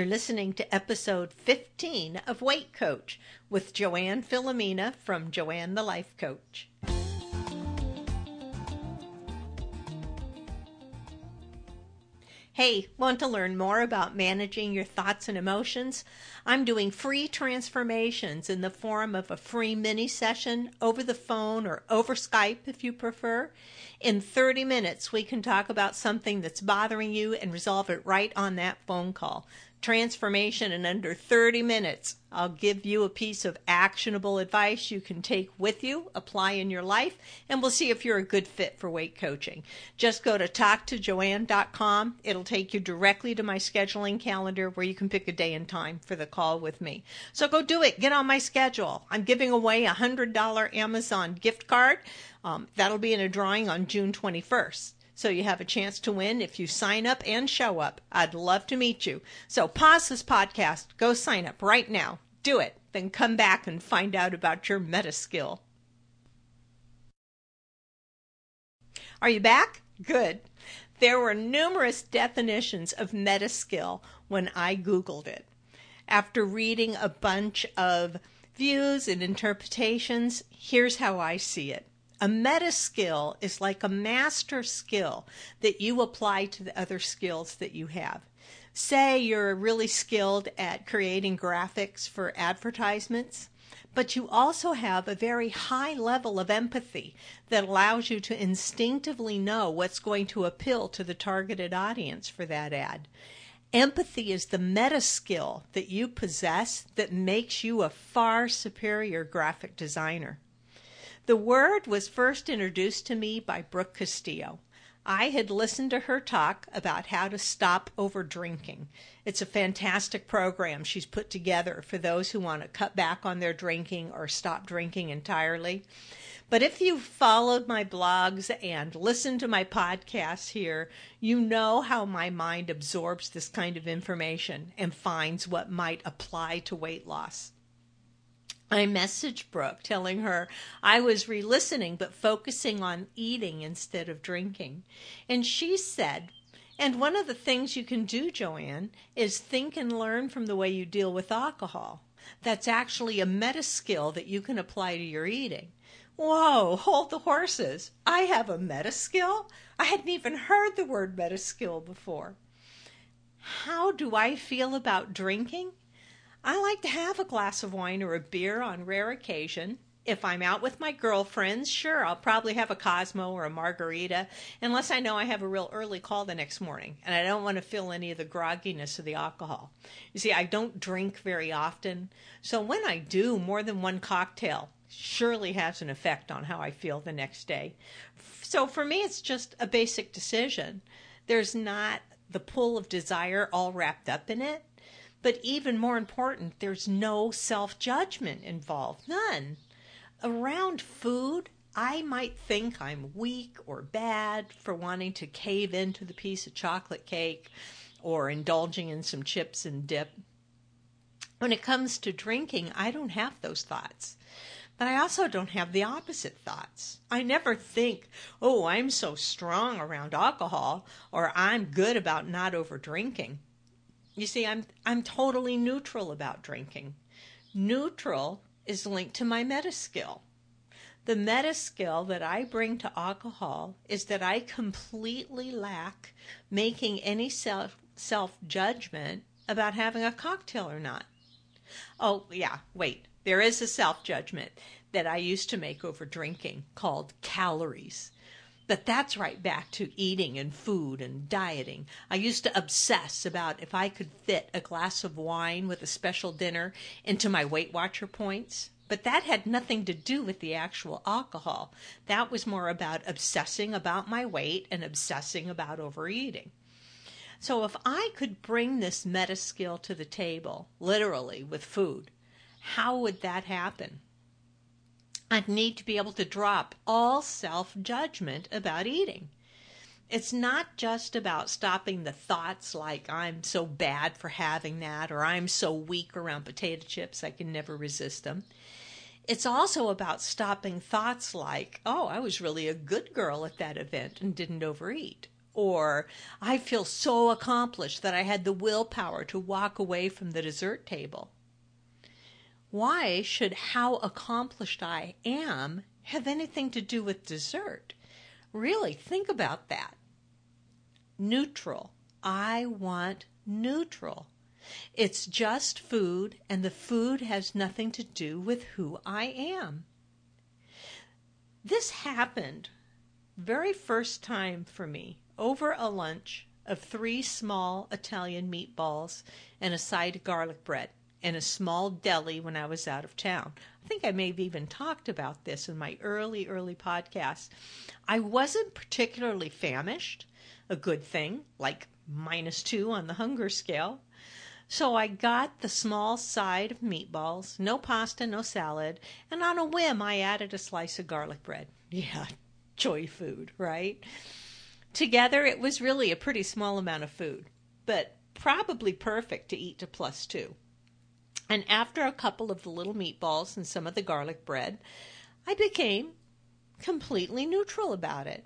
You're listening to episode 15 of Weight Coach with Joanne Filomena from Joanne the Life Coach. Hey, want to learn more about managing your thoughts and emotions? I'm doing free transformations in the form of a free mini session over the phone or over Skype if you prefer. In 30 minutes, we can talk about something that's bothering you and resolve it right on that phone call transformation in under 30 minutes. I'll give you a piece of actionable advice you can take with you, apply in your life, and we'll see if you're a good fit for weight coaching. Just go to talktojoanne.com. It'll take you directly to my scheduling calendar where you can pick a day and time for the call with me. So go do it. Get on my schedule. I'm giving away a $100 Amazon gift card. Um, that'll be in a drawing on June 21st so you have a chance to win if you sign up and show up. I'd love to meet you. So pause this podcast, go sign up right now. Do it, then come back and find out about your meta skill. Are you back? Good. There were numerous definitions of meta skill when I Googled it. After reading a bunch of views and interpretations, here's how I see it. A meta skill is like a master skill that you apply to the other skills that you have. Say you're really skilled at creating graphics for advertisements, but you also have a very high level of empathy that allows you to instinctively know what's going to appeal to the targeted audience for that ad. Empathy is the meta skill that you possess that makes you a far superior graphic designer. The word was first introduced to me by Brooke Castillo. I had listened to her talk about how to stop over drinking. It's a fantastic program she's put together for those who want to cut back on their drinking or stop drinking entirely. But if you've followed my blogs and listened to my podcasts here, you know how my mind absorbs this kind of information and finds what might apply to weight loss. I messaged Brooke telling her I was re listening but focusing on eating instead of drinking. And she said, and one of the things you can do, Joanne, is think and learn from the way you deal with alcohol. That's actually a meta skill that you can apply to your eating. Whoa, hold the horses. I have a meta skill? I hadn't even heard the word meta skill before. How do I feel about drinking? I like to have a glass of wine or a beer on rare occasion. If I'm out with my girlfriends, sure, I'll probably have a Cosmo or a margarita, unless I know I have a real early call the next morning and I don't want to feel any of the grogginess of the alcohol. You see, I don't drink very often, so when I do, more than one cocktail surely has an effect on how I feel the next day. So for me, it's just a basic decision. There's not the pull of desire all wrapped up in it. But even more important, there's no self judgment involved. None. Around food, I might think I'm weak or bad for wanting to cave into the piece of chocolate cake or indulging in some chips and dip. When it comes to drinking, I don't have those thoughts. But I also don't have the opposite thoughts. I never think, oh, I'm so strong around alcohol or I'm good about not over drinking. You see, I'm I'm totally neutral about drinking. Neutral is linked to my meta skill. The meta skill that I bring to alcohol is that I completely lack making any self self judgment about having a cocktail or not. Oh, yeah, wait. There is a self judgment that I used to make over drinking called calories. But that's right back to eating and food and dieting. I used to obsess about if I could fit a glass of wine with a special dinner into my Weight Watcher points. But that had nothing to do with the actual alcohol. That was more about obsessing about my weight and obsessing about overeating. So if I could bring this meta skill to the table, literally with food, how would that happen? I need to be able to drop all self judgment about eating. It's not just about stopping the thoughts like I'm so bad for having that or I'm so weak around potato chips I can never resist them. It's also about stopping thoughts like, oh, I was really a good girl at that event and didn't overeat. or I feel so accomplished that I had the willpower to walk away from the dessert table. Why should how accomplished I am have anything to do with dessert? Really, think about that. Neutral. I want neutral. It's just food, and the food has nothing to do with who I am. This happened very first time for me over a lunch of three small Italian meatballs and a side of garlic bread in a small deli when I was out of town. I think I may have even talked about this in my early, early podcast. I wasn't particularly famished, a good thing, like minus two on the hunger scale. So I got the small side of meatballs, no pasta, no salad, and on a whim I added a slice of garlic bread. Yeah, joy food, right? Together it was really a pretty small amount of food, but probably perfect to eat to plus two. And after a couple of the little meatballs and some of the garlic bread, I became completely neutral about it.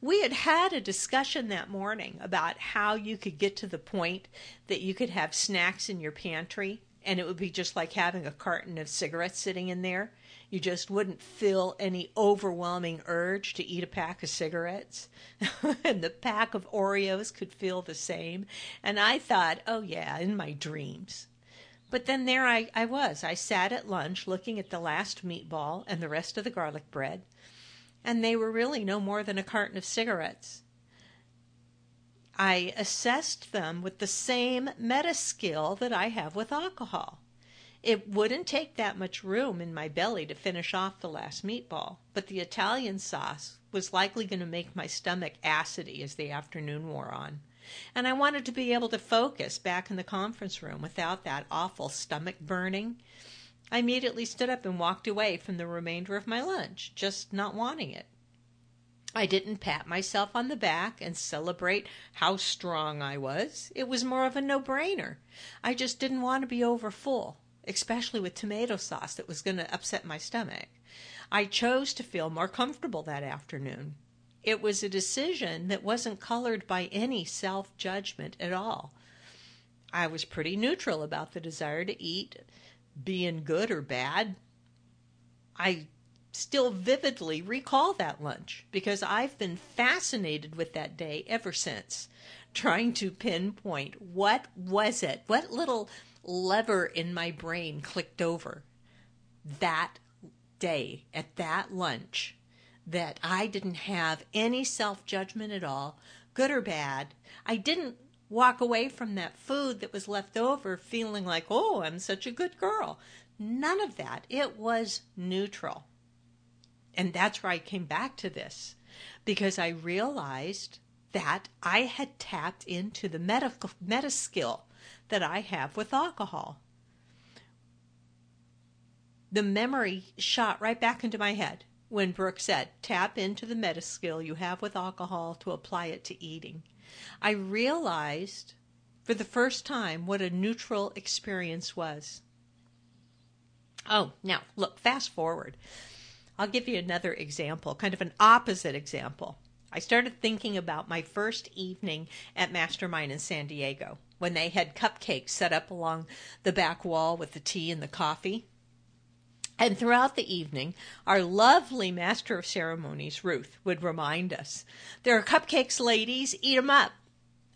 We had had a discussion that morning about how you could get to the point that you could have snacks in your pantry and it would be just like having a carton of cigarettes sitting in there. You just wouldn't feel any overwhelming urge to eat a pack of cigarettes. and the pack of Oreos could feel the same. And I thought, oh, yeah, in my dreams. But then there I, I was. I sat at lunch looking at the last meatball and the rest of the garlic bread and they were really no more than a carton of cigarettes. I assessed them with the same meta skill that I have with alcohol. It wouldn't take that much room in my belly to finish off the last meatball, but the Italian sauce was likely going to make my stomach acidy as the afternoon wore on. And I wanted to be able to focus back in the conference room without that awful stomach burning I immediately stood up and walked away from the remainder of my lunch, just not wanting it. I didn't pat myself on the back and celebrate how strong I was. It was more of a no brainer. I just didn't want to be over full, especially with tomato sauce that was going to upset my stomach. I chose to feel more comfortable that afternoon. It was a decision that wasn't colored by any self judgment at all. I was pretty neutral about the desire to eat being good or bad. I still vividly recall that lunch because I've been fascinated with that day ever since, trying to pinpoint what was it, what little lever in my brain clicked over that day at that lunch that I didn't have any self judgment at all, good or bad. I didn't walk away from that food that was left over feeling like, oh, I'm such a good girl. None of that. It was neutral. And that's where I came back to this because I realized that I had tapped into the meta, meta skill that I have with alcohol. The memory shot right back into my head when Brooke said, tap into the meta skill you have with alcohol to apply it to eating. I realized for the first time what a neutral experience was. Oh, now look, fast forward. I'll give you another example, kind of an opposite example. I started thinking about my first evening at Mastermind in San Diego when they had cupcakes set up along the back wall with the tea and the coffee. And throughout the evening, our lovely master of ceremonies, Ruth, would remind us there are cupcakes, ladies, eat 'em up.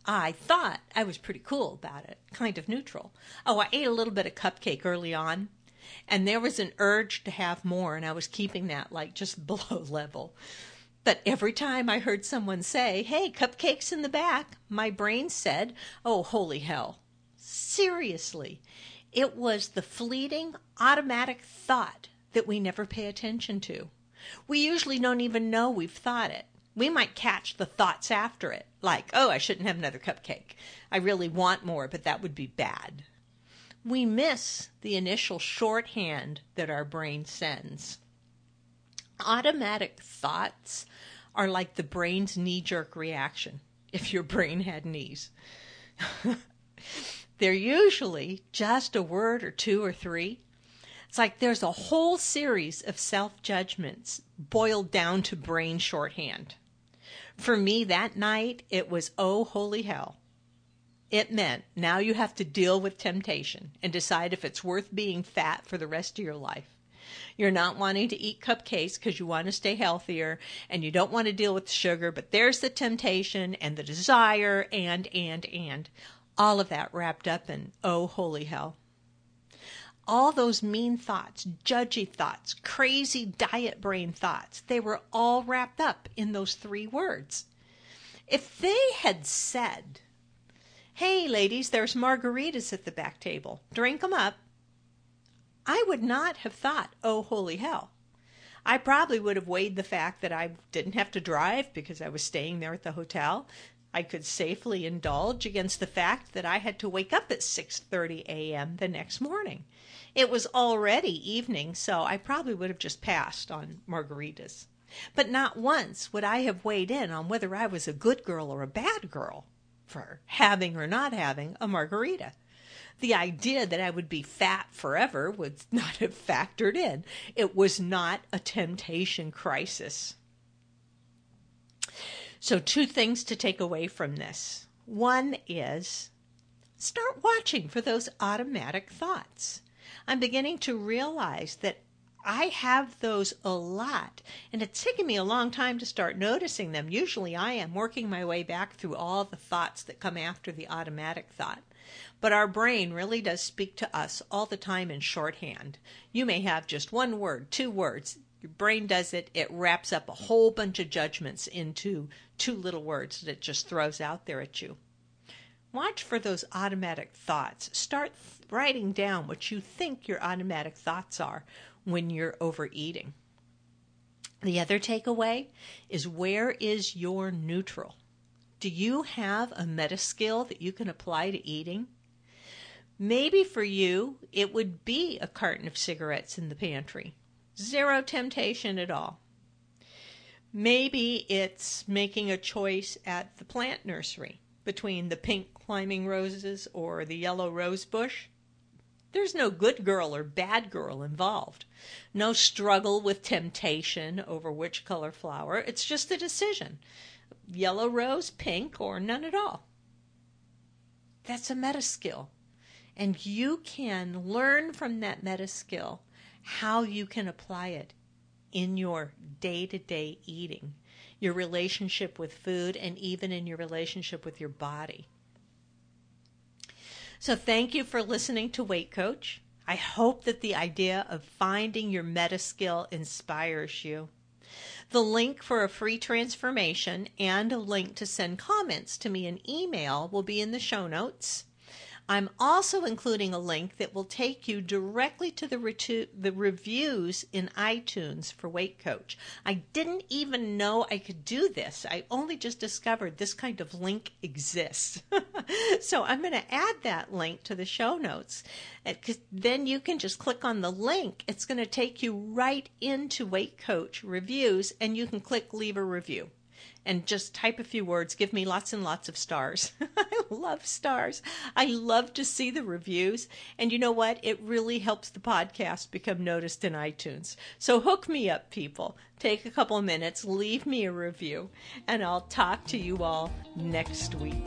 I thought I was pretty cool about it, kind of neutral. Oh, I ate a little bit of cupcake early on, and there was an urge to have more, and I was keeping that like just below level. But every time I heard someone say, hey, cupcakes in the back, my brain said, oh, holy hell. Seriously. It was the fleeting, automatic thought that we never pay attention to. We usually don't even know we've thought it. We might catch the thoughts after it, like, oh, I shouldn't have another cupcake. I really want more, but that would be bad. We miss the initial shorthand that our brain sends. Automatic thoughts are like the brain's knee jerk reaction, if your brain had knees. They're usually just a word or two or three. It's like there's a whole series of self judgments boiled down to brain shorthand. For me that night, it was oh, holy hell. It meant now you have to deal with temptation and decide if it's worth being fat for the rest of your life. You're not wanting to eat cupcakes because you want to stay healthier and you don't want to deal with sugar, but there's the temptation and the desire and, and, and. All of that wrapped up in oh, holy hell. All those mean thoughts, judgy thoughts, crazy diet brain thoughts, they were all wrapped up in those three words. If they had said, Hey, ladies, there's margaritas at the back table. Drink 'em up. I would not have thought, oh, holy hell. I probably would have weighed the fact that I didn't have to drive because I was staying there at the hotel. I could safely indulge against the fact that I had to wake up at 6:30 a.m. the next morning. It was already evening, so I probably would have just passed on margaritas. But not once would I have weighed in on whether I was a good girl or a bad girl for having or not having a margarita. The idea that I would be fat forever would not have factored in. It was not a temptation crisis. So, two things to take away from this. One is start watching for those automatic thoughts. I'm beginning to realize that I have those a lot, and it's taken me a long time to start noticing them. Usually, I am working my way back through all the thoughts that come after the automatic thought. But our brain really does speak to us all the time in shorthand. You may have just one word, two words. Your brain does it, it wraps up a whole bunch of judgments into two little words that it just throws out there at you. Watch for those automatic thoughts. Start writing down what you think your automatic thoughts are when you're overeating. The other takeaway is where is your neutral? Do you have a meta skill that you can apply to eating? Maybe for you, it would be a carton of cigarettes in the pantry. Zero temptation at all. Maybe it's making a choice at the plant nursery between the pink climbing roses or the yellow rose bush. There's no good girl or bad girl involved. No struggle with temptation over which color flower. It's just a decision yellow rose, pink, or none at all. That's a meta skill. And you can learn from that meta skill how you can apply it in your day to day eating, your relationship with food, and even in your relationship with your body. So, thank you for listening to Weight Coach. I hope that the idea of finding your meta skill inspires you. The link for a free transformation and a link to send comments to me in email will be in the show notes. I'm also including a link that will take you directly to the, retu- the reviews in iTunes for Weight Coach. I didn't even know I could do this. I only just discovered this kind of link exists. so I'm going to add that link to the show notes. Uh, then you can just click on the link. It's going to take you right into Weight Coach reviews, and you can click leave a review and just type a few words. Give me lots and lots of stars. I love stars. I love to see the reviews. And you know what? It really helps the podcast become noticed in iTunes. So hook me up, people. Take a couple of minutes, leave me a review, and I'll talk to you all next week.